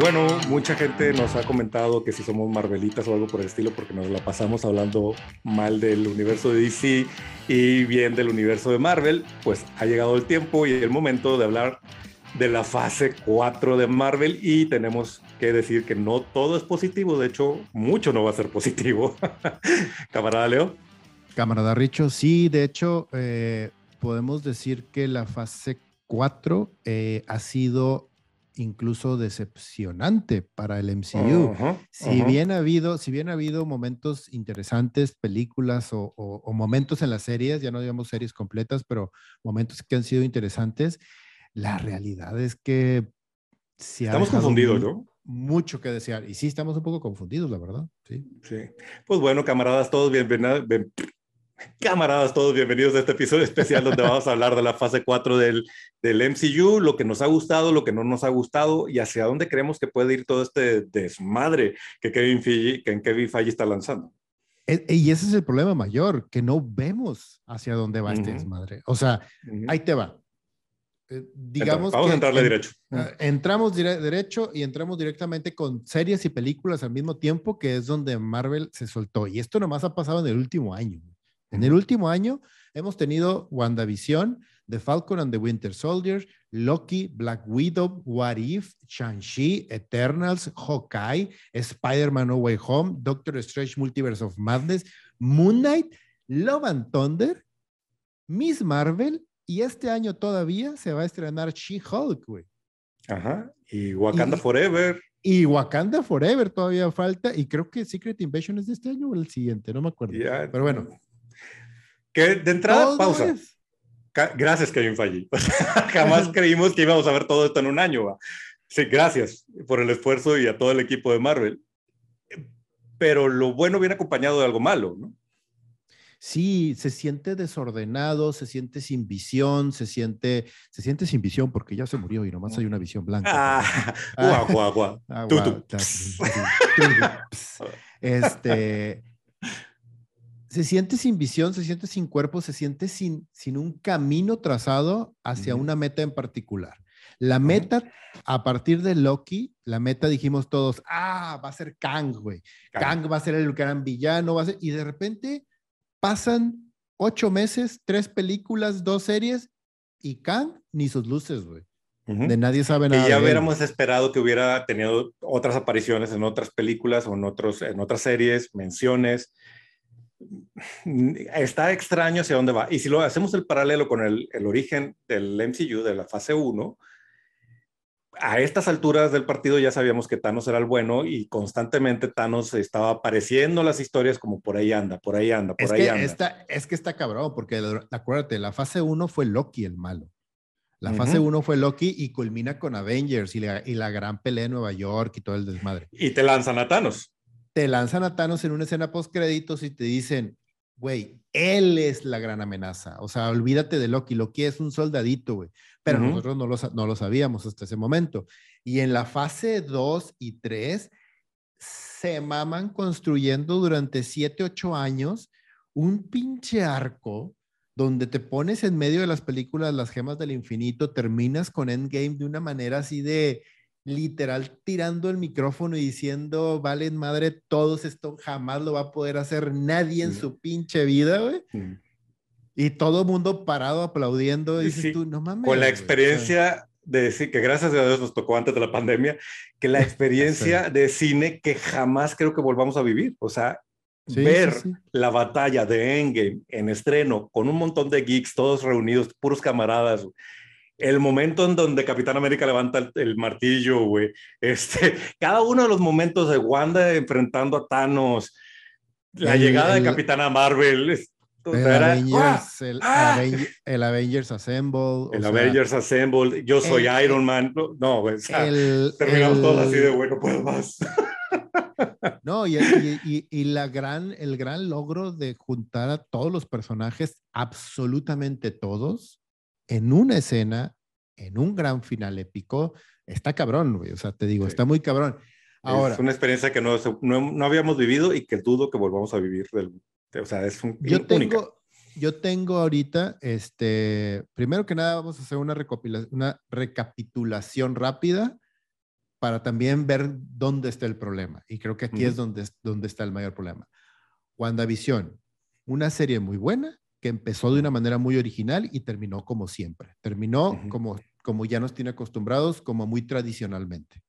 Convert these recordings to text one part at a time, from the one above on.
bueno, mucha gente nos ha comentado que si somos Marvelitas o algo por el estilo, porque nos la pasamos hablando mal del universo de DC y bien del universo de Marvel, pues ha llegado el tiempo y el momento de hablar de la fase 4 de Marvel y tenemos que decir que no todo es positivo, de hecho, mucho no va a ser positivo. Camarada Leo. Camarada Richo, sí, de hecho, eh, podemos decir que la fase 4 eh, ha sido incluso decepcionante para el MCU. si bien ha habido, si bien ha habido momentos interesantes, películas o, momentos en las series, ya no digamos series completas, pero momentos que han sido interesantes, la realidad es que si estamos confundidos, ¿no? Mucho que desear. Y sí, estamos un poco confundidos, la verdad. Sí. Sí. Pues bueno, camaradas, todos bienvenidos. Camaradas, todos bienvenidos a este episodio especial donde vamos a hablar de la fase 4 del, del MCU, lo que nos ha gustado, lo que no nos ha gustado y hacia dónde creemos que puede ir todo este desmadre que Kevin Feige, que Kevin Feige está lanzando. E, y ese es el problema mayor, que no vemos hacia dónde va este desmadre. O sea, ahí te va. Eh, digamos vamos a entrarle derecho. Ah, entramos derecho y entramos directamente con series y películas al mismo tiempo, que es donde Marvel se soltó. Y esto nomás ha pasado en el último año. En el último año hemos tenido WandaVision, The Falcon and the Winter Soldier, Loki, Black Widow, What If, Shang-Chi, Eternals, Hawkeye, Spider-Man No Way Home, Doctor Strange Multiverse of Madness, Moon Knight, Love and Thunder, Miss Marvel y este año todavía se va a estrenar She-Hulk, güey. Ajá, y Wakanda Forever. Y Wakanda Forever todavía falta, y creo que Secret Invasion es de este año o el siguiente, no me acuerdo. Pero bueno, que de entrada, pausa. Gracias, Kevin Falli. Jamás creímos que íbamos a ver todo esto en un año. Sí, gracias por el esfuerzo y a todo el equipo de Marvel. Pero lo bueno viene acompañado de algo malo, ¿no? Sí, se siente desordenado, se siente sin visión, se siente, se siente sin visión porque ya se murió y nomás hay una visión blanca. Ah, ah. guau, guau, guau. Este, se siente sin visión, se siente sin cuerpo, se siente sin, sin un camino trazado hacia una meta en particular. La meta, a partir de Loki, la meta dijimos todos, ah, va a ser Kang, güey. Kang. va a ser el gran villano, va a ser... Y de repente pasan ocho meses, tres películas, dos series, y Kang ni sus luces, güey. De nadie sabe nada. Y ya hubiéramos esperado que hubiera tenido otras apariciones en otras películas o en, otros, en otras series, menciones está extraño hacia dónde va. Y si lo hacemos el paralelo con el, origen del MCU, de la fase 1, a estas alturas del partido ya sabíamos que Thanos era el bueno y constantemente Thanos estaba apareciendo en las historias como por ahí anda, por ahí anda, por es ahí que anda. Está, es que está cabrón, porque acuérdate, la fase 1 fue Loki el malo. La fase 1 fue Loki y culmina con Avengers y la, y la gran pelea en Nueva York y todo el desmadre. Y te lanzan a Thanos te lanzan a Thanos en una escena post créditos y te dicen, güey, él es la gran amenaza. O sea, olvídate de Loki. Loki es un soldadito, güey. Pero nosotros no lo, no lo sabíamos hasta ese momento. Y en la fase 2 y 3 se maman construyendo durante 7, 8 años un pinche arco donde te pones en medio de las películas Las Gemas del Infinito, terminas con Endgame de una manera así de literal tirando el micrófono y diciendo, valen madre, todos esto jamás lo va a poder hacer nadie en su pinche vida, güey. Y todo el mundo parado aplaudiendo. Y dices tú, no mames. Con la experiencia de decir que gracias a Dios nos tocó antes de la pandemia, que la experiencia de cine que jamás creo que volvamos a vivir. O sea, ver la batalla de Endgame en estreno con un montón de geeks, todos reunidos, puros camaradas el momento en donde Capitán América levanta el, martillo, güey. Este, cada uno de los momentos de Wanda enfrentando a Thanos, la llegada de Capitana Marvel. El, Avengers, el, ¡ah! el, Avengers Assemble. El Avengers Assemble. Yo soy Iron Man. No, güey. terminamos todos así de bueno, puedo más. No, y, y, y, la gran, el gran logro de juntar a todos los personajes, absolutamente todos, en una escena, en un gran final épico, está cabrón, güey. O sea, te digo, está muy cabrón. Ahora, es una experiencia que no, no, habíamos vivido y que dudo que volvamos a vivir. o sea, es un, yo tengo, Yo tengo ahorita, este, primero que nada, vamos a hacer una, una recapitulación rápida para también ver dónde está el problema. Y creo que aquí es donde, donde está el mayor problema. WandaVision, una serie muy buena que empezó de una manera muy original y terminó como siempre. Terminó como, como ya nos tiene acostumbrados, como muy tradicionalmente.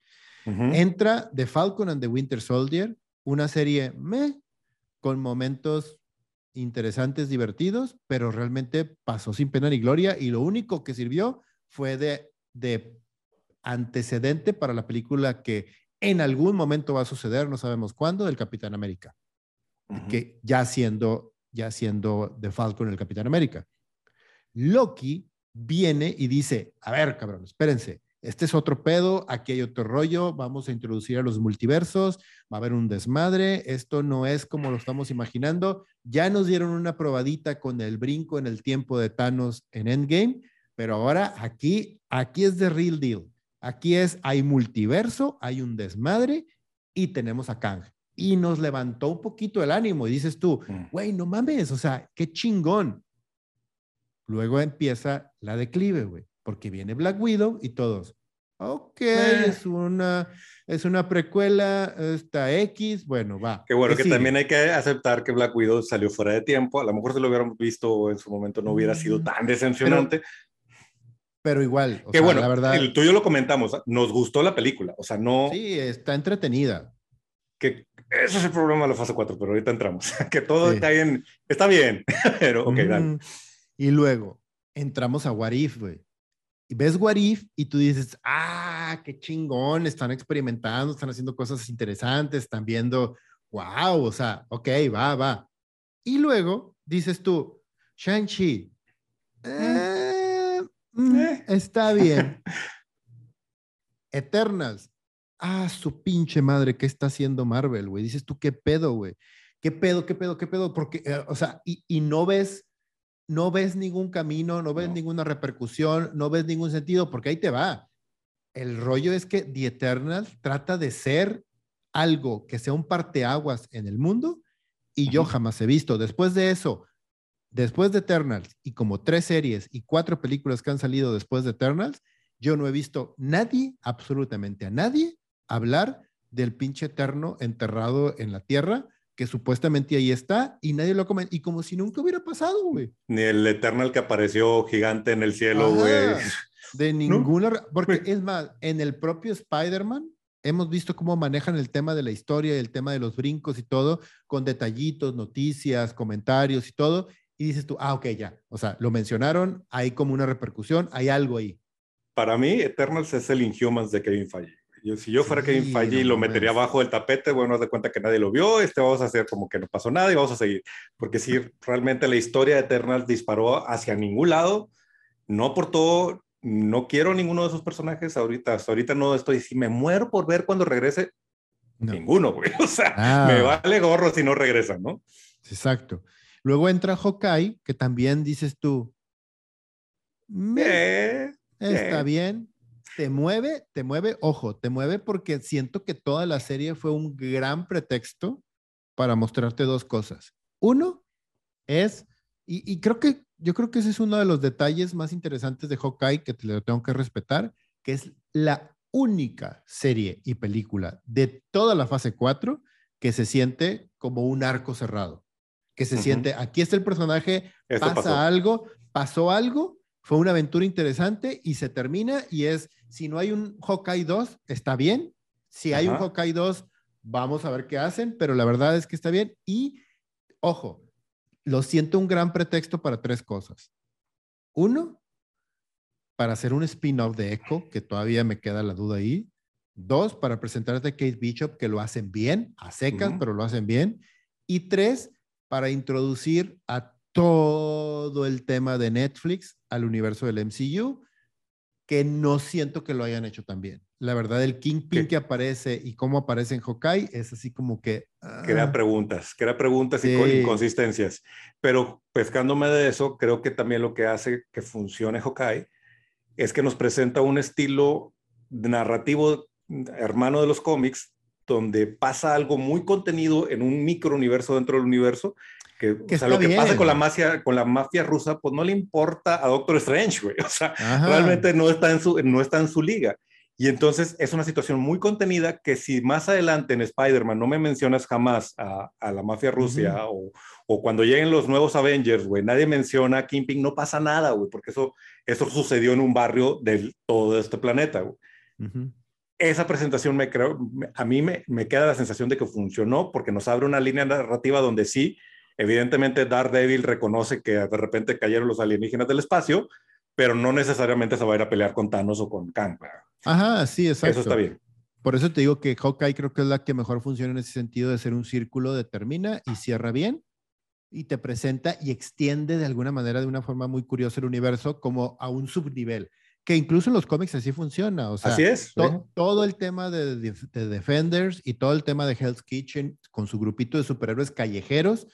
Entra The Falcon and the Winter Soldier, una serie me con momentos interesantes, divertidos, pero realmente pasó sin pena ni gloria y lo único que sirvió fue de, de antecedente para la película que en algún momento va a suceder, no sabemos cuándo, del Capitán América, que ya siendo, ya siendo The Falcon el Capitán América. Loki viene y dice, a ver, cabrón, espérense, este es otro pedo, aquí hay otro rollo, vamos a introducir a los multiversos, va a haber un desmadre, esto no es como lo estamos imaginando, ya nos dieron una probadita con el brinco en el tiempo de Thanos en Endgame, pero ahora aquí, aquí es the real deal, aquí es, hay multiverso, hay un desmadre y tenemos a Kang. Y nos levantó un poquito el ánimo y dices tú, mm. güey, no mames, o sea, qué chingón. Luego empieza la declive, güey porque viene Black Widow y todos, ok, eh. es, una, es una precuela, está X, bueno, va. Qué bueno que también hay que aceptar que Black Widow salió fuera de tiempo, a lo mejor si lo hubiéramos visto en su momento no hubiera sido mm, tan decepcionante. Pero, igual, o bueno, la verdad. El, tú y yo lo comentamos, nos gustó la película, o sea, no. Sí, está entretenida. Que ese es el problema de la fase 4, pero ahorita entramos. que todo está bien, está bien, pero ok, dale. Y luego entramos a What If, güey y ves What If y tú dices, ah, qué chingón, están experimentando, están haciendo cosas interesantes, están viendo, wow, o sea, ok, va, va. Y luego dices tú, Shang-Chi, eh, mm, eh. está bien. Eternals, ah, su pinche madre, ¿qué está haciendo Marvel, güey? Dices tú, ¿qué pedo, güey? ¿Qué pedo, qué pedo, qué pedo? Porque, eh, o sea, y, y no ves no ves ningún camino, no ves ninguna repercusión, no ves ningún sentido, porque ahí te va. El rollo es que The Eternal trata de ser algo que sea un parteaguas en el mundo y yo jamás he visto. Después de eso, después de Eternals y como tres series y cuatro películas que han salido después de Eternals, yo no he visto nadie, absolutamente a nadie, hablar del pinche eterno enterrado en la tierra que supuestamente ahí está y nadie lo come. Y como si nunca hubiera pasado, güey. Ni el Eternal que apareció gigante en el cielo, güey. De ninguna. Porque es más, en el propio Spider-Man hemos visto cómo manejan el tema de la historia y el tema de los brincos y todo, con detallitos, noticias, comentarios y todo. Y dices tú, ah, ok, ya. O sea, lo mencionaron, hay como una repercusión, hay algo ahí. Para mí, Eternals es el Inhumans de Kevin Feige si yo fuera Kevin Feige y lo metería abajo del tapete, bueno, haz de cuenta que nadie lo vio, este vamos a hacer como que no pasó nada y vamos a seguir. Porque si realmente la historia de Eternal disparó hacia ningún lado, no por todo, no quiero ninguno de esos personajes ahorita, ahorita no estoy, si me muero por ver cuando regrese, ninguno, güey. O sea, me vale gorro si no regresan, ¿no? Exacto. Luego entra Hawkeye, que también dices tú, eh, está bien, te mueve, te mueve, ojo, te mueve porque siento que toda la serie fue un gran pretexto para mostrarte dos cosas. Uno es, y, creo que yo creo que ese es uno de los detalles más interesantes de Hawkeye que te lo tengo que respetar, que es la única serie y película de toda la fase 4 que se siente como un arco cerrado, que se siente, aquí está el personaje, pasa algo, pasó algo, fue una aventura interesante y se termina y es si no hay un Hawkeye 2, está bien. Si hay un Hawkeye 2, vamos a ver qué hacen, pero la verdad es que está bien. Y, ojo, lo siento un gran pretexto para tres cosas. Uno, para hacer un spin-off de Echo, que todavía me queda la duda ahí. Dos, para presentarte a Kate Bishop, que lo hacen bien, a secas, pero lo hacen bien. Y tres, para introducir a todo el tema de Netflix al universo del MCU que no siento que lo hayan hecho tan bien. La verdad, el Kingpin que aparece y cómo aparece en Hawkeye es así como que... Crea ah. preguntas, crea preguntas y inconsistencias. Pero pescándome de eso, creo que también lo que hace que funcione Hawkeye es que nos presenta un estilo narrativo hermano de los cómics donde pasa algo muy contenido en un micro universo dentro del universo que, o sea, lo que pasa con la, mafia, con la mafia rusa, pues no le importa a Doctor Strange, güey. O sea, realmente no está, en su, no está en su liga. Y entonces es una situación muy contenida que si más adelante en Spider-Man no me mencionas jamás a, la mafia Rusia o, o, cuando lleguen los nuevos Avengers, güey, nadie menciona a Kingpin, no pasa nada, güey, porque eso, eso sucedió en un barrio de todo este planeta, güey. Esa presentación me creo, a mí me, me queda la sensación de que funcionó porque nos abre una línea narrativa donde sí, evidentemente Daredevil reconoce que de repente cayeron los alienígenas del espacio, pero no necesariamente se va a ir a pelear con Thanos o con Kang. Ajá, sí, exacto. Eso está bien. Por eso te digo que Hawkeye creo que es la que mejor funciona en ese sentido de ser un círculo, determina y cierra bien y te presenta y extiende de alguna manera, de una forma muy curiosa el universo como a un subnivel, que incluso en los cómics así funciona. O sea, así es. Todo el tema de, de, Defenders y todo el tema de Hell's Kitchen con su grupito de superhéroes callejeros,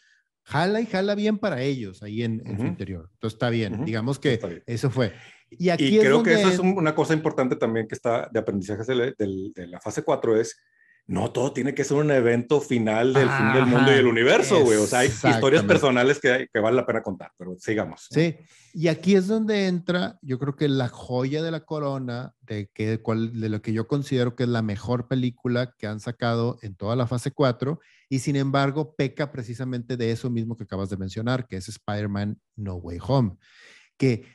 jala y jala bien para ellos ahí en, su interior. Entonces está bien, digamos que eso fue. Y, aquí creo que eso es una cosa importante también que está de aprendizaje de, de la fase 4 es no todo tiene que ser un evento final del fin del mundo y el universo, güey. O sea, hay historias personales que, que, vale la pena contar, pero sigamos. Sí, y aquí es donde entra, yo creo que la joya de la corona, de, que, cual, de lo que yo considero que es la mejor película que han sacado en toda la fase 4, y sin embargo peca precisamente de eso mismo que acabas de mencionar, que es Spider-Man No Way Home. Que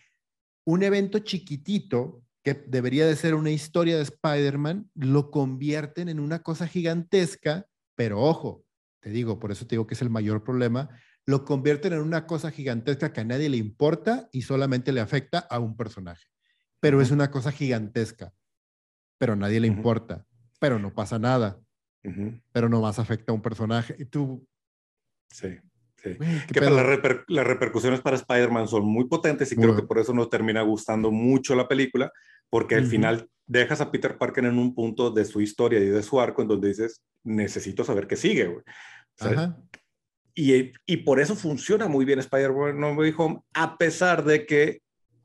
un evento chiquitito que debería de ser una historia de Spider-Man, lo convierten en una cosa gigantesca, pero ojo, te digo, por eso te digo que es el mayor problema, lo convierten en una cosa gigantesca que a nadie le importa y solamente le afecta a un personaje. Pero es una cosa gigantesca, pero a nadie le importa, pero no pasa nada, pero no más afecta a un personaje. Y tú... Sí que las repercusiones para Spider-Man son muy potentes y creo que por eso nos termina gustando mucho la película, porque al final dejas a Peter Parker en un punto de su historia y de su arco en donde dices, necesito saber qué sigue, güey. y, y, por eso funciona muy bien Spider-Man No Way Home, a pesar de que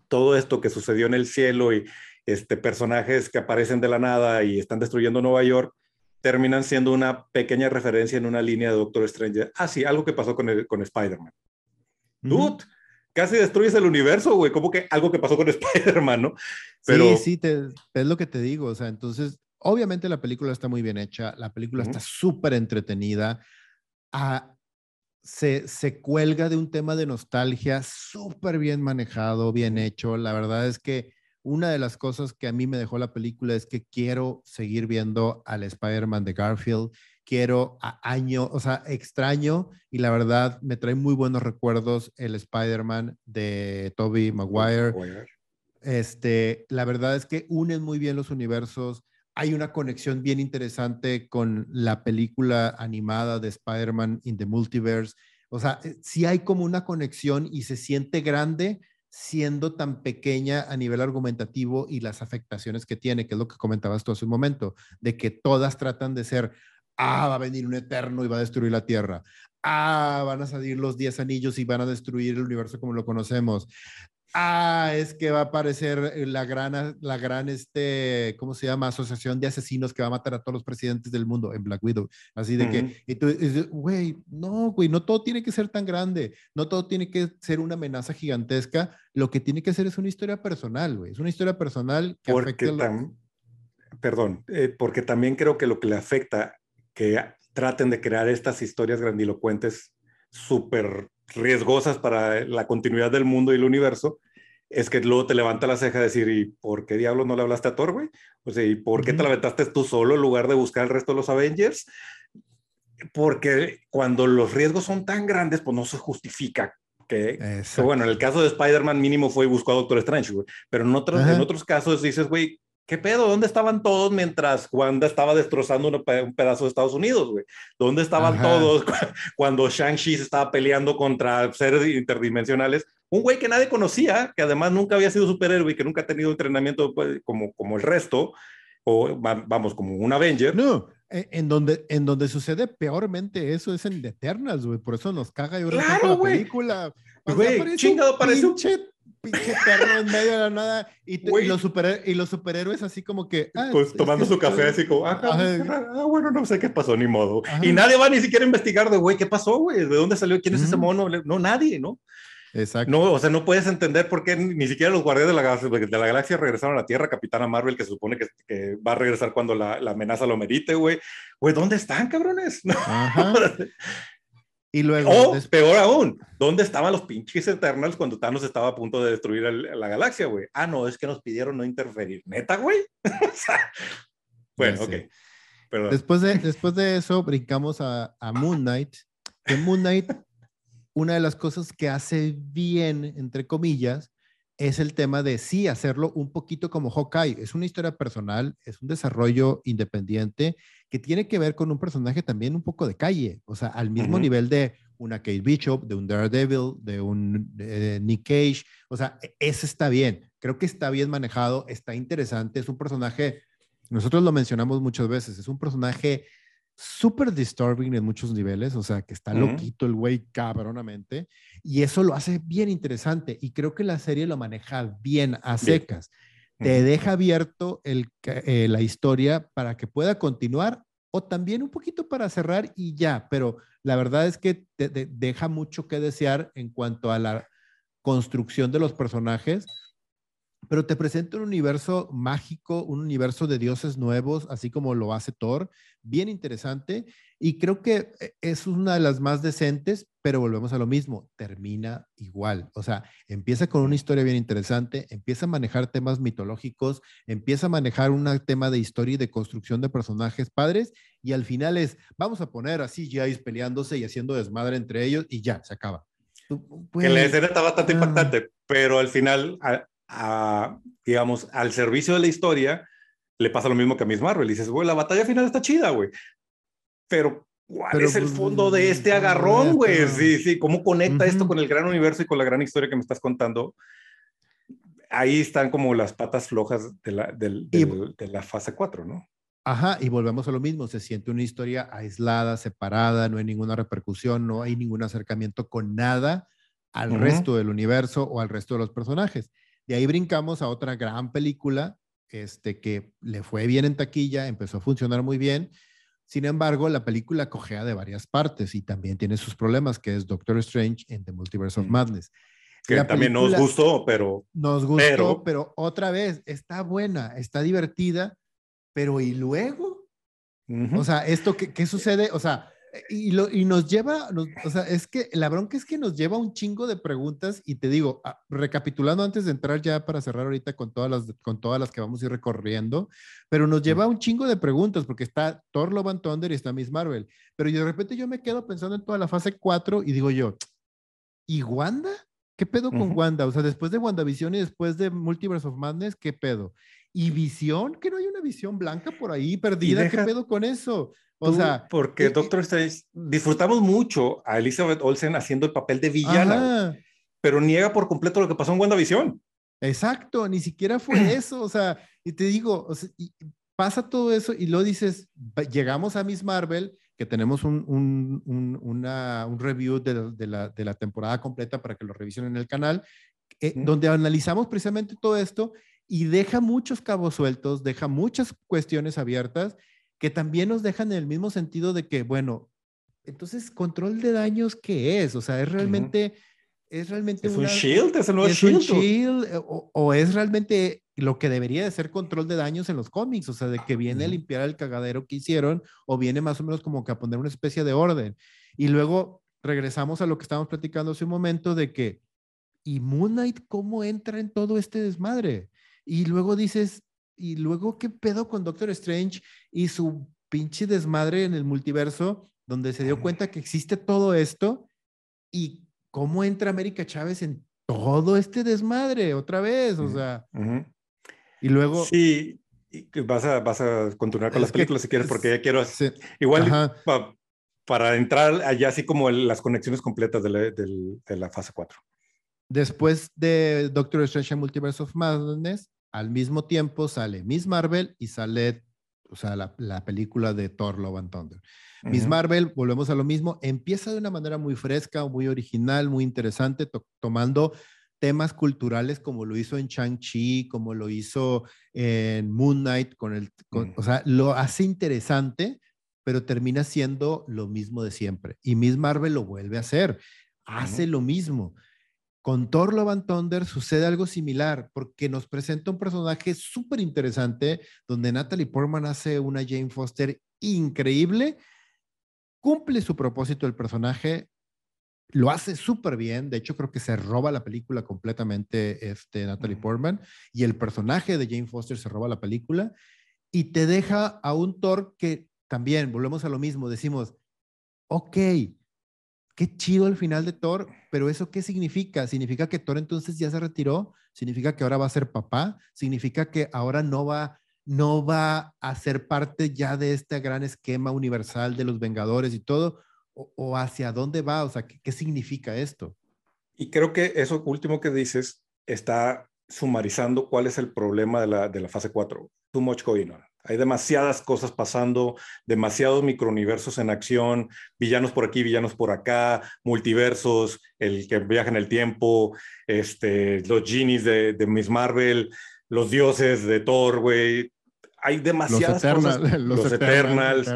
todo esto que sucedió en el cielo y este, personajes que aparecen de la nada y están destruyendo Nueva York, terminan siendo una pequeña referencia en una línea de Doctor Strange. Ah, sí, algo que pasó con, el, con Spider-Man. Dude, casi destruyes el universo, güey. Como que algo que pasó con Spider-Man, ¿no? Pero... Sí, sí, es lo que te digo. O sea, entonces, obviamente la película está muy bien hecha, la película está súper entretenida. Ah, se, se cuelga de un tema de nostalgia súper bien manejado, bien hecho. La verdad es que una de las cosas que a mí me dejó la película es que quiero seguir viendo al Spider-Man de Garfield, quiero a año, o sea, extraño y la verdad me trae muy buenos recuerdos el Spider-Man de Tobey Maguire. Este, la verdad es que unen muy bien los universos. Hay una conexión bien interesante con la película animada de Spider-Man in the Multiverse. O sea, eh, sí hay como una conexión y se siente grande, siendo tan pequeña a nivel argumentativo y las afectaciones que tiene, que es lo que comentabas tú hace un momento, de que todas tratan de ser, ah, va a venir un eterno y va a destruir la Tierra, ah, van a salir los diez anillos y van a destruir el universo como lo conocemos, Ah, es que va a aparecer eh, la gran, la gran, este, ¿cómo se llama? Asociación de asesinos que va a matar a todos los presidentes del mundo en Black Widow. Así de que, y tú güey, no, güey, no todo tiene que ser tan grande, no todo tiene que ser una amenaza gigantesca, lo que tiene que ser es una historia personal, güey, es una historia personal que porque afecta Perdón, eh, porque también creo que lo que le afecta que traten de crear estas historias grandilocuentes súper riesgosas para la continuidad del mundo y el universo, es que luego te levanta la ceja a decir, ¿y por qué diablos no le hablaste a Thor, güey? O sea, ¿y por qué te la aventaste tú solo en lugar de buscar el resto de los Avengers? Porque cuando los riesgos son tan grandes, pues no se justifica que, bueno, en el caso de Spider-Man mínimo fue y buscó a Doctor Strange, güey. Pero en otros, en otros casos dices, güey, ¿Qué pedo? ¿Dónde estaban todos mientras Wanda estaba destrozando un pedazo de Estados Unidos, güey? ¿Dónde estaban todos cuando Shang-Chi se estaba peleando contra seres interdimensionales? Un güey que nadie conocía, que además nunca había sido superhéroe y que nunca ha tenido entrenamiento pues, como, como el resto, o vamos, como un Avenger. No, e, en donde, en donde sucede peormente eso es en Eternals, güey. Por eso nos caga yo claro, la película. Güey, chingado, parece un pinche perro en medio de la nada y, los, super, y los superhéroes así como que... Ah, pues tomando su café así como, ah, ah, bueno, no sé qué pasó, ni modo. Y nadie va ni siquiera a investigar de, güey, ¿qué pasó, güey? ¿De dónde salió? ¿Quién es ese mono? No, nadie, ¿no? Exacto. No, o sea, no puedes entender por qué ni siquiera los guardianes de la galaxia, de la galaxia regresaron a la Tierra, Capitana Marvel, que se supone que, va a regresar cuando la, la amenaza lo merite, güey. Güey, ¿dónde están, cabrones? Ajá. Y luego. O, peor aún, ¿dónde estaban los pinches Eternals cuando Thanos estaba a punto de destruir la galaxia, güey? Ah, no, es que nos pidieron no interferir. ¿Neta, güey? bueno, ok. Después de, después de eso, brincamos a, a Moon Knight. Que Moon Knight, una de las cosas que hace bien, entre comillas, es el tema de sí hacerlo un poquito como Hawkeye. Es una historia personal, es un desarrollo independiente que tiene que ver con un personaje también un poco de calle, o sea, al mismo nivel de una Kate Bishop, de un Daredevil, de un Nick Cage, o sea, e, ese está bien, creo que está bien manejado, está interesante, es un personaje, nosotros lo mencionamos muchas veces, es un personaje súper disturbing en muchos niveles, o sea, que está loquito el güey cabronamente, y eso lo hace bien interesante, y creo que la serie lo maneja bien a secas. Te deja abierto el, eh, la historia para que pueda continuar o también un poquito para cerrar y ya, pero la verdad es que te, deja mucho que desear en cuanto a la construcción de los personajes pero te presenta un universo mágico, un universo de dioses nuevos, así como lo hace Thor, bien interesante, y creo que eh, es una de las más decentes, pero volvemos a lo mismo, termina igual, o sea, empieza con una historia bien interesante, empieza a manejar temas mitológicos, empieza a manejar un tema de historia y de construcción de personajes padres, y al final es, vamos a poner así CGI peleándose y haciendo desmadre entre ellos, y ya, se acaba. que la escena está bastante ah. impactante, pero al final a, digamos, al servicio de la historia, le pasa lo mismo que a Miss Marvel. Y dices, güey, la batalla final está chida, güey. Pero, ¿cuál es el pues, fondo de este agarrón, güey? Sí, sí, ¿cómo conecta esto con el gran universo y con la gran historia que me estás contando? Ahí están como las patas flojas de la, de la fase 4, ¿no? Ajá, y volvemos a lo mismo, se siente una historia aislada, separada, no hay ninguna repercusión, no hay ningún acercamiento con nada al resto del universo o al resto de los personajes. De ahí brincamos a otra gran película este, que le fue bien en taquilla, empezó a funcionar muy bien. Sin embargo, la película cojea de varias partes y también tiene sus problemas, que es Doctor Strange en The Multiverse of Madness. Que también nos gustó, pero... Nos gustó, pero, otra vez, está buena, está divertida, pero ¿y luego? O sea, ¿esto qué, qué sucede? O sea, y, lo, y nos lleva, o sea, es que la bronca es que nos lleva un chingo de preguntas y te digo, ah, recapitulando antes de entrar ya para cerrar ahorita con todas las, con todas las que vamos a ir recorriendo, pero nos lleva un chingo de preguntas porque está Thor Love and Thunder y está Miss Marvel, pero yo de repente yo me quedo pensando en toda la fase 4 y digo yo, ¿y Wanda? ¿Qué pedo con Wanda? O sea, después de WandaVision y después de Multiverse of Madness, ¿qué pedo? ¿Y visión? ¿Que no hay una visión blanca por ahí perdida? ¿Qué pedo con eso? O sea, porque Doctor Strange disfrutamos mucho a Elizabeth Olsen haciendo el papel de villana, pero niega por completo lo que pasó en WandaVision. Exacto, ni siquiera fue eso, o sea, y te digo, pasa todo eso y lo dices, llegamos a Miss Marvel, que tenemos un, un, un, una, un review de, de, la, de, la, temporada completa para que lo revisen en el canal, eh, donde analizamos precisamente todo esto y deja muchos cabos sueltos, deja muchas cuestiones abiertas que también nos dejan en el mismo sentido de que, bueno, entonces, control de daños, ¿qué es? O sea, es realmente... Es realmente ¿Es un shield, es, un shield, o, es realmente lo que debería de ser control de daños en los cómics, o sea, de que viene a limpiar el cagadero que hicieron o viene más o menos como que a poner una especie de orden. Y luego regresamos a lo que estábamos platicando hace un momento de que, ¿y Moon Knight cómo entra en todo este desmadre? Y luego dices, y luego, ¿qué pedo con Doctor Strange y su pinche desmadre en el multiverso, donde se dio cuenta que existe todo esto? ¿Y cómo entra América Chávez en todo este desmadre otra vez? O sea, y luego... Sí, vas a, vas a continuar con las películas si quieres, porque ya quiero... igual para entrar allá así como las conexiones completas de la, de la fase 4. Después de Doctor Strange and Multiverse of Madness, al mismo tiempo sale Miss Marvel y sale, o sea, la, película de Thor Love and Thunder. Miss Marvel, volvemos a lo mismo, empieza de una manera muy fresca, muy original, muy interesante, tomando temas culturales como lo hizo en Shang-Chi, como lo hizo en Moon Knight, con el, o sea, lo hace interesante, pero termina siendo lo mismo de siempre. Y Miss Marvel lo vuelve a hacer, hace lo mismo Con Thor Love and Thunder sucede algo similar porque nos presenta un personaje súper interesante donde Natalie Portman hace una Jane Foster increíble, cumple su propósito el personaje, lo hace súper bien, de hecho creo que se roba la película completamente este, Natalie Portman y el personaje de Jane Foster se roba la película y te deja a un Thor que también, volvemos a lo mismo, decimos, ok, qué chido el final de Thor, pero ¿eso qué significa? ¿Significa que Thor entonces ya se retiró? ¿Significa que ahora va a ser papá? ¿Significa que ahora no va, no va a ser parte ya de este gran esquema universal de los Vengadores y todo? ¿O, hacia dónde va? O sea, ¿qué, ¿qué significa esto? Y creo que eso último que dices está sumarizando cuál es el problema de la, de la fase 4. Too much going on. Hay demasiadas cosas pasando, demasiados microuniversos en acción, villanos por aquí, villanos por acá, multiversos, el que viaja en el tiempo, este, los genies de, Miss Marvel, los dioses de Thor, güey. Hay demasiadas cosas. Los, Eternals.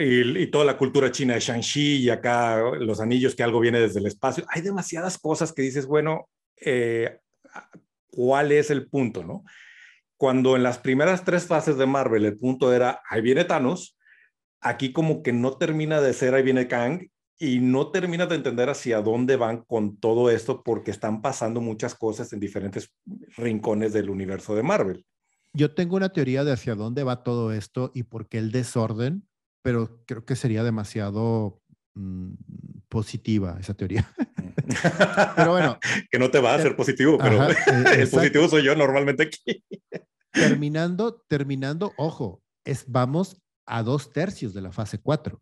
Y, toda la cultura china de Shang-Chi y acá los anillos que algo viene desde el espacio. Hay demasiadas cosas que dices, bueno, eh, ¿cuál es el punto, no? Cuando en las primeras tres fases de Marvel el punto era, ahí viene Thanos, aquí como que no termina de ser, ahí viene Kang, y no termina de entender hacia dónde van con todo esto porque están pasando muchas cosas en diferentes rincones del universo de Marvel. Yo tengo una teoría de hacia dónde va todo esto y por qué el desorden, pero creo que sería demasiado mm, positiva esa teoría. pero bueno. que no te va a hacer positivo, pero el positivo soy yo normalmente aquí terminando, terminando, ojo, es, vamos a dos tercios de la fase 4.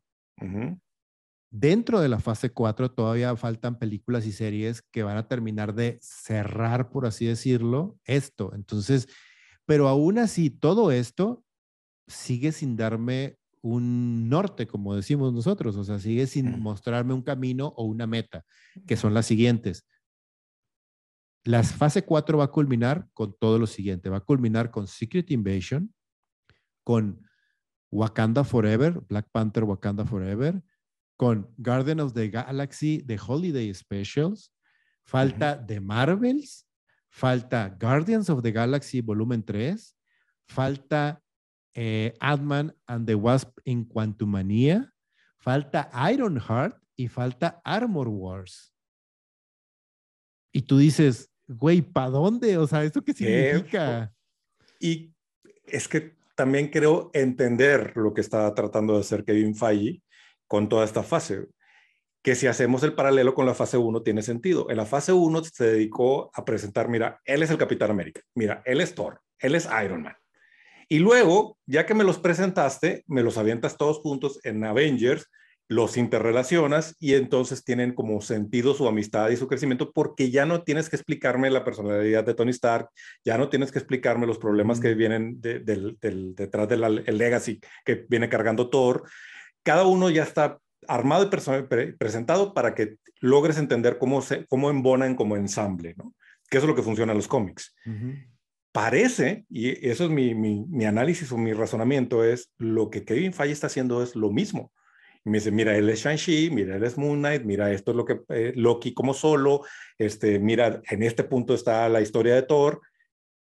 Dentro de la fase 4 todavía faltan películas y series que van a terminar de cerrar, por así decirlo, esto. Entonces, pero aún así, todo esto sigue sin darme un norte, como decimos nosotros, o sea, sigue sin mostrarme un camino o una meta, que son las siguientes. La fase 4 va a culminar con todo lo siguiente. Va a culminar con Secret Invasion, con Wakanda Forever, Black Panther Wakanda Forever, con Garden of the Galaxy, The Holiday Specials. Falta The Marvels, falta Guardians of the Galaxy Volumen 3, falta eh, Ant-Man and the Wasp in Quantumania, falta Ironheart y falta Armor Wars. Y tú dices, güey, ¿para dónde? O sea, ¿eso qué significa? Y es que también creo entender lo que está tratando de hacer Kevin Feige con toda esta fase. Que si hacemos el paralelo con la fase 1 tiene sentido. En la fase 1 se dedicó a presentar, mira, él es el Capitán América, mira, él es Thor, él es Iron Man. Y luego, ya que me los presentaste, me los avientas todos juntos en Avengers los interrelacionas y entonces tienen como sentido su amistad y su crecimiento porque ya no tienes que explicarme la personalidad de Tony Stark, ya no tienes que explicarme los problemas que vienen detrás del legacy que viene cargando Thor. Cada uno ya está armado y presentado para que logres entender cómo, se, cómo embonan como ensamble, ¿no? Que eso es lo que funciona en los cómics. Parece, y eso es mi, mi, mi análisis o mi razonamiento, es lo que Kevin Feige está haciendo es lo mismo me dice, mira, él es Shang-Chi, mira, él es Moon Knight, mira, esto es lo que eh, Loki como solo, este, mira, en este punto está la historia de Thor,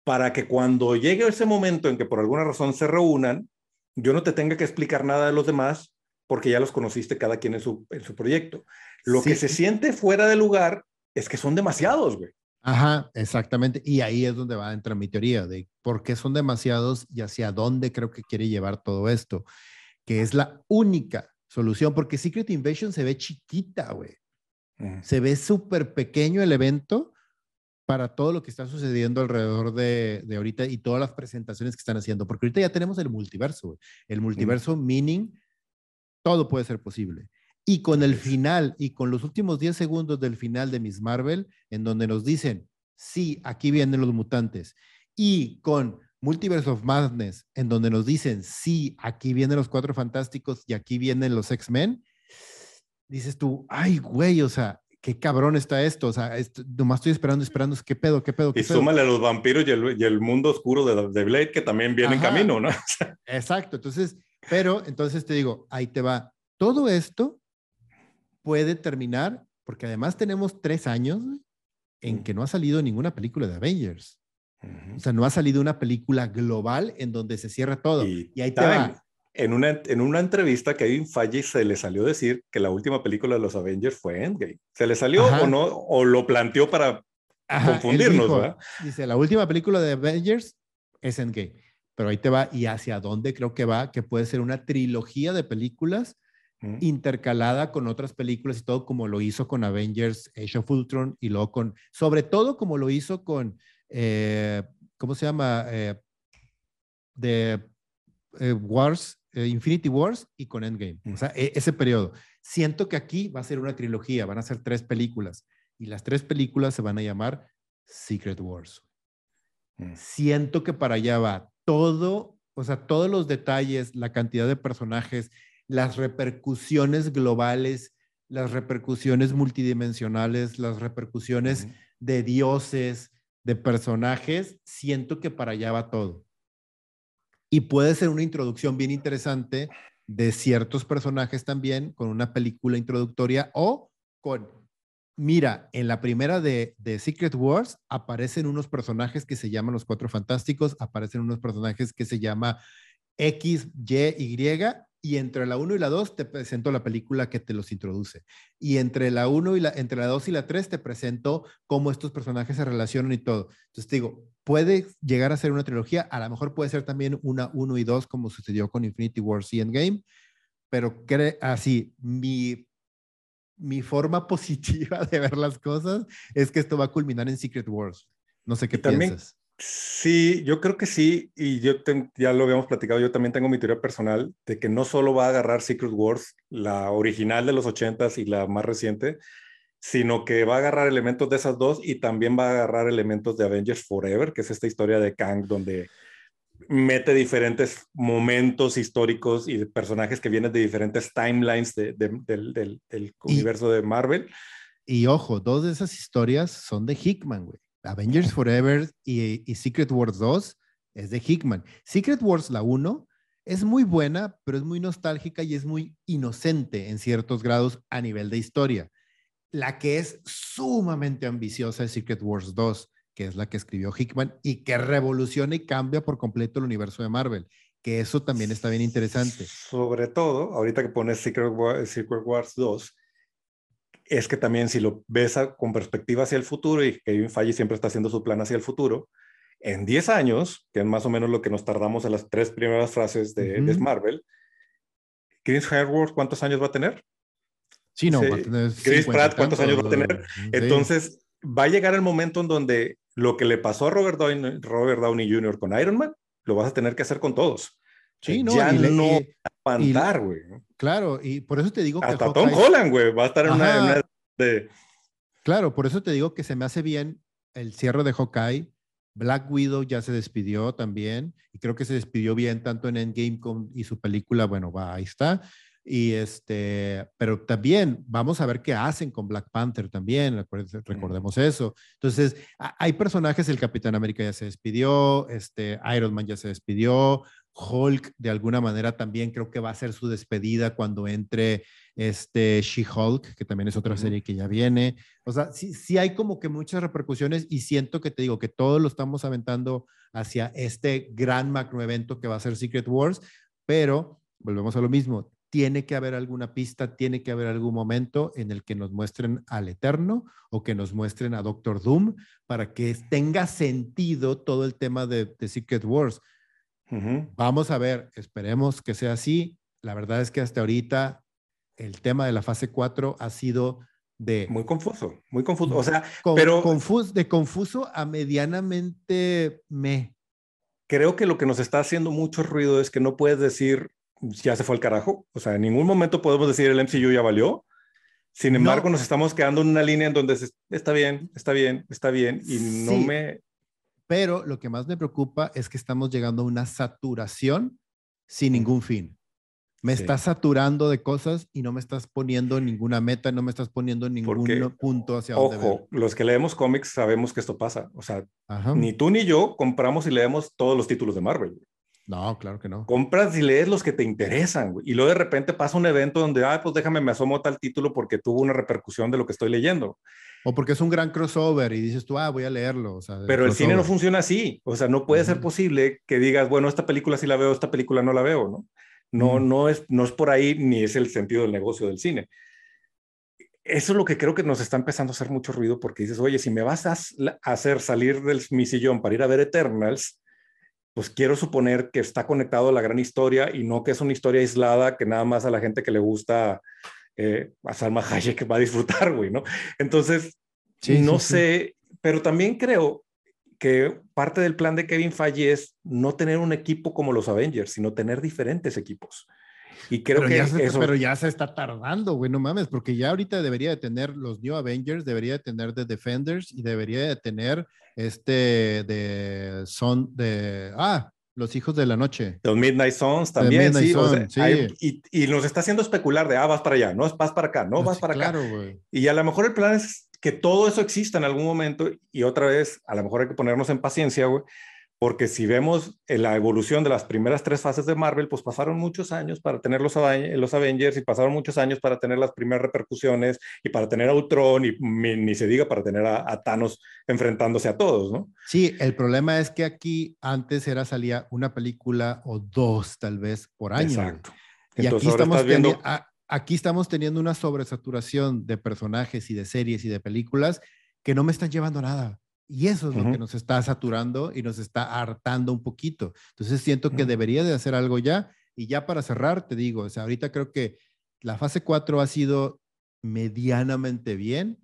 para que cuando llegue ese momento en que por alguna razón se reúnan, yo no te tenga que explicar nada de los demás, porque ya los conociste cada quien en su, en su proyecto. Lo que se siente fuera de lugar es que son demasiados, güey. Ajá, exactamente. Y ahí es donde va a entrar mi teoría de por qué son demasiados y hacia dónde creo que quiere llevar todo esto, que es la única solución, porque Secret Invasion se ve chiquita, güey. Se ve súper pequeño el evento para todo lo que está sucediendo alrededor de, de, ahorita y todas las presentaciones que están haciendo, porque ahorita ya tenemos el multiverso, güey. El multiverso meaning, todo puede ser posible. Y con el final y con los últimos 10 segundos del final de Miss Marvel, en donde nos dicen, sí, aquí vienen los mutantes, y con Multiverse of Madness, en donde nos dicen, sí, aquí vienen los cuatro fantásticos y aquí vienen los X-Men, dices tú, ay, güey, o sea, qué cabrón está esto, o sea, nomás estoy esperando, esperando, ¿qué pedo, qué pedo? y súmale a los vampiros y el, mundo oscuro de, de, Blade que también viene en camino, ¿no? Exacto, entonces, pero entonces te digo, ahí te va, todo esto puede terminar, porque además tenemos tres años en que no ha salido ninguna película de Avengers. O sea, no ha salido una película global en donde se cierra todo. Y, ahí te va. En una, en una entrevista que Kevin Feige se le salió decir que la última película de los Avengers fue Endgame. ¿Se le salió o no? ¿O lo planteó para confundirnos? ¿verdad? Dice, la última película de Avengers es Endgame. Pero ahí te va. ¿Y hacia dónde creo que va? Que puede ser una trilogía de películas intercalada con otras películas y todo como lo hizo con Avengers, Age of Ultron y luego con, sobre todo como lo hizo con eh, ¿cómo se llama? Eh, de eh, Wars, Infinity Wars y con Endgame. O sea, e, ese periodo. Siento que aquí va a ser una trilogía, van a ser tres películas y las tres películas se van a llamar Secret Wars. Siento que para allá va todo, o sea, todos los detalles, la cantidad de personajes, las repercusiones globales, las repercusiones multidimensionales, las repercusiones de dioses, de personajes, siento que para allá va todo. Y puede ser una introducción bien interesante de ciertos personajes también, con una película introductoria o con, mira, en la primera de, de Secret Wars aparecen unos personajes que se llaman los Cuatro Fantásticos, aparecen unos personajes que se llama X, Y, Y, y entre la 1 y la 2 te presento la película que te los introduce. Y entre la 1 y la entre la 2 y la 3 te presento cómo estos personajes se relacionan y todo. Entonces te digo, puede llegar a ser una trilogía, a lo mejor puede ser también una 1 y 2 como sucedió con Infinity War y Endgame, pero así mi mi forma positiva de ver las cosas es que esto va a culminar en Secret Wars. No sé qué piensas. Sí, yo creo que sí, y yo ya lo habíamos platicado, yo también tengo mi teoría personal de que no solo va a agarrar Secret Wars, la original de los 80s y la más reciente, sino que va a agarrar elementos de esas dos y también va a agarrar elementos de Avengers Forever, que es esta historia de Kang donde mete diferentes momentos históricos y personajes que vienen de diferentes timelines del, universo de Marvel. Y ojo, dos de esas historias son de Hickman, güey. Avengers Forever y, Secret Wars 2 es de Hickman. Secret Wars, la 1, es muy buena, pero es muy nostálgica y es muy inocente en ciertos grados a nivel de historia. La que es sumamente ambiciosa es Secret Wars 2, que es la que escribió Hickman y que revoluciona y cambia por completo el universo de Marvel, que eso también está bien interesante. Sobre todo, ahorita que pones Secret, Secret Wars 2, es que también si lo ves con perspectiva hacia el futuro, y Kevin Feige siempre está haciendo su plan hacia el futuro, en 10 años, que es más o menos lo que nos tardamos en las tres primeras frases de, Marvel, Chris Hemsworth, ¿cuántos años va a tener? Sí, no, va a tener Chris Pratt, ¿cuántos años va a tener? Entonces, va a llegar el momento en donde lo que le pasó a Robert Downey, Robert Downey Jr. con Iron Man, lo vas a tener que hacer con todos. Sí, no, ya no aguantar, güey. Claro, y por eso te digo que. Hasta Tom Holland, güey, va a estar en una, de. Claro, por eso te digo que se me hace bien el cierre de Hawkeye. Black Widow ya se despidió también, y creo que se despidió bien tanto en Endgame con, y su película, bueno, va, ahí está. Y este, pero también vamos a ver qué hacen con Black Panther también, recordemos eso. Entonces, hay personajes, el Capitán América ya se despidió, este, Iron Man ya se despidió, Hulk de alguna manera también creo que va a ser su despedida cuando entre este She-Hulk, que también es otra serie que ya viene. O sea, sí, sí hay como que muchas repercusiones y siento que te digo que todo lo estamos aventando hacia este gran macro evento que va a ser Secret Wars, pero volvemos a lo mismo, tiene que haber alguna pista, tiene que haber algún momento en el que nos muestren al Eterno o que nos muestren a Doctor Doom para que tenga sentido todo el tema de, de Secret Wars Vamos a ver, esperemos que sea así. La verdad es que hasta ahorita el tema de la fase 4 ha sido de... Muy confuso, muy confuso. O sea, pero... Confuso, de confuso a medianamente me. Creo que lo que nos está haciendo mucho ruido es que no puedes decir, ya se fue al carajo. O sea, en ningún momento podemos decir el MCU ya valió. Sin embargo, nos estamos quedando en una línea en donde está bien, está bien, está bien, y no me pero lo que más me preocupa es que estamos llegando a una saturación sin ningún fin. Me estás saturando de cosas y no me estás poniendo ninguna meta, no me estás poniendo ningún punto hacia ojo, Ojo, los que leemos cómics sabemos que esto pasa. O sea, ni tú ni yo compramos y leemos todos los títulos de Marvel. No, claro que no. Compras y lees los que te interesan, Y luego de repente pasa un evento donde, ah, pues déjame, me asomo tal título porque tuvo una repercusión de lo que estoy leyendo. O porque es un gran crossover y dices tú, ah, voy a leerlo. Pero el cine no funciona así. O sea, no puede ser posible que digas, bueno, esta película sí la veo, esta película no la veo, ¿no? No, no, es, no es por ahí ni es el sentido del negocio del cine. Eso es lo que creo que nos está empezando a hacer mucho ruido porque dices, oye, si me vas a hacer salir del mi sillón para ir a ver Eternals, pues quiero suponer que está conectado a la gran historia y no que es una historia aislada que nada más a la gente que le gusta eh, a Salma Hayek va a disfrutar, güey, ¿no? Entonces, no sé, pero también creo que parte del plan de Kevin Feige es no tener un equipo como los Avengers, sino tener diferentes equipos. Y creo pero que ya se, eso... Pero ya se está tardando, güey, no mames, porque ya ahorita debería de tener los New Avengers, debería de tener The Defenders y debería de tener este de Son de ah, los hijos de la noche. Los Midnight Sons también, sí. y, y, nos está haciendo especular de, ah, vas para allá, no, vas para acá, no, vas para acá. Y a lo mejor el plan es que todo eso exista en algún momento y otra vez, a lo mejor hay que ponernos en paciencia, güey, porque si vemos la evolución de las primeras tres fases de Marvel, pues pasaron muchos años para tener los, los Avengers y pasaron muchos años para tener las primeras repercusiones y para tener a Ultron y ni, se diga para tener a, Thanos enfrentándose a todos, ¿no? Sí, el problema es que aquí antes era salía una película o dos tal vez por año. Exacto. Y aquí estamos, viendo... aquí estamos teniendo una sobresaturación de personajes y de series y de películas que no me están llevando a nada. Y eso es lo que nos está saturando y nos está hartando un poquito. Entonces siento que debería de hacer algo ya. Y ya para cerrar, te digo, o sea, ahorita creo que la fase 4 ha sido medianamente bien,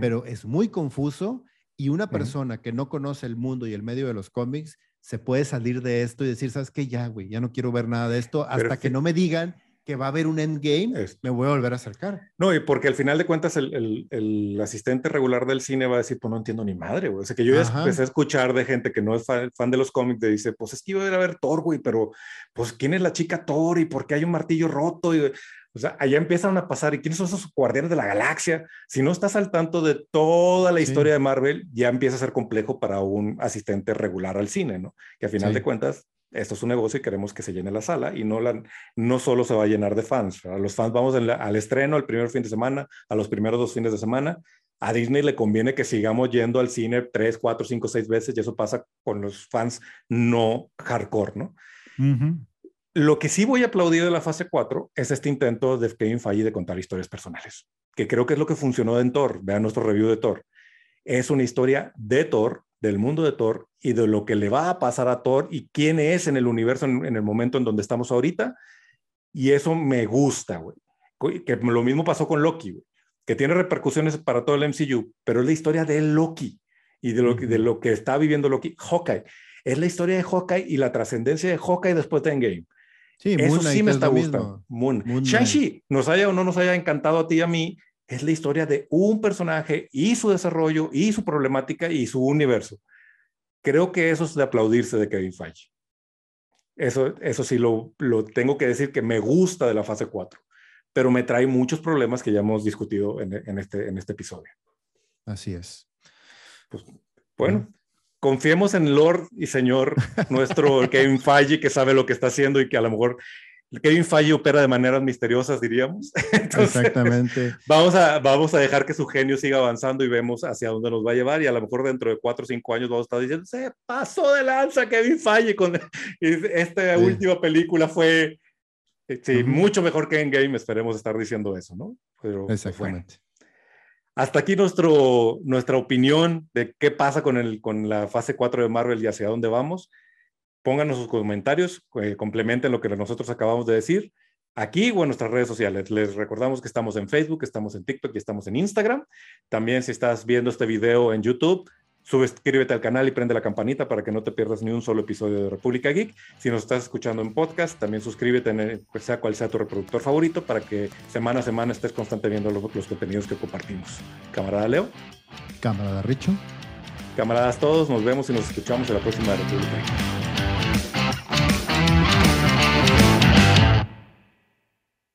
pero es muy confuso y una persona que no conoce el mundo y el medio de los cómics se puede salir de esto y decir, ¿sabes qué? Ya, güey, ya no quiero ver nada de esto hasta que no me digan que va a haber un endgame, me voy a volver a acercar. No, y porque al final de cuentas el, el, asistente regular del cine va a decir, pues no entiendo ni madre, güey. O sea, que yo ya empecé a escuchar de gente que no es fan, de los cómics, de dice, pues es que iba a ir a ver Thor, güey, pero pues ¿quién es la chica Thor y por qué hay un martillo roto? Y, o sea, allá empiezan a pasar, ¿y quiénes son esos guardianes de la galaxia? Si no estás al tanto de toda la historia de Marvel, ya empieza a ser complejo para un asistente regular al cine, ¿no? Que a final de cuentas esto es un negocio y queremos que se llene la sala y no, la, no solo se va a llenar de fans. A los fans vamos al estreno, el primer fin de semana, a los primeros dos fines de semana. A Disney le conviene que sigamos yendo al cine tres, cuatro, cinco, seis veces y eso pasa con los fans no hardcore, ¿no? Lo que sí voy a aplaudir de la fase 4 es este intento de Kevin Feige de contar historias personales, que creo que es lo que funcionó en Thor. Vean nuestro review de Thor. Es una historia de Thor del mundo de Thor y de lo que le va a pasar a Thor y quién es en el universo en, el momento en donde estamos ahorita. Y eso me gusta, güey. Que lo mismo pasó con Loki, güey. Que tiene repercusiones para todo el MCU, pero es la historia de Loki y de lo, de lo que está viviendo Loki. Hawkeye. Es la historia de Hawkeye y la trascendencia de Hawkeye después de Endgame. Sí, Eso sí me está gustando. Moon. Shang-Chi, nos haya o no nos haya encantado a ti y a mí, es la historia de un personaje y su desarrollo y su problemática y su universo. Creo que eso es de aplaudirse de Kevin Feige. Eso, eso sí lo, lo tengo que decir que me gusta de la fase 4, pero me trae muchos problemas que ya hemos discutido en, en este, en este episodio. Así es. Pues, bueno, confiemos en Lord y Señor, nuestro Kevin Feige, que sabe lo que está haciendo y que a lo mejor Kevin Feige opera de maneras misteriosas, diríamos. Exactamente. Vamos a, vamos a dejar que su genio siga avanzando y vemos hacia dónde nos va a llevar y a lo mejor dentro de cuatro o cinco años vamos a estar diciendo, se pasó de lanza Kevin Feige con esta última película fue sí, mucho mejor que Endgame, esperemos estar diciendo eso, ¿no? Pero, pues, Exactamente. hasta aquí nuestro, nuestra opinión de qué pasa con, el, con la fase 4 de Marvel y hacia dónde vamos pónganos sus comentarios, eh, complementen lo que nosotros acabamos de decir aquí o en nuestras redes sociales. Les recordamos que estamos en Facebook, estamos en TikTok y estamos en Instagram. También si estás viendo este video en YouTube, suscríbete al canal y prende la campanita para que no te pierdas ni un solo episodio de República Geek. Si nos estás escuchando en podcast, también suscríbete, en pues, sea cual sea tu reproductor favorito, para que semana a semana estés constante viendo los, los contenidos que compartimos. Camarada Leo. Camarada Richo. Camaradas todos, nos vemos y nos escuchamos en la próxima República Geek.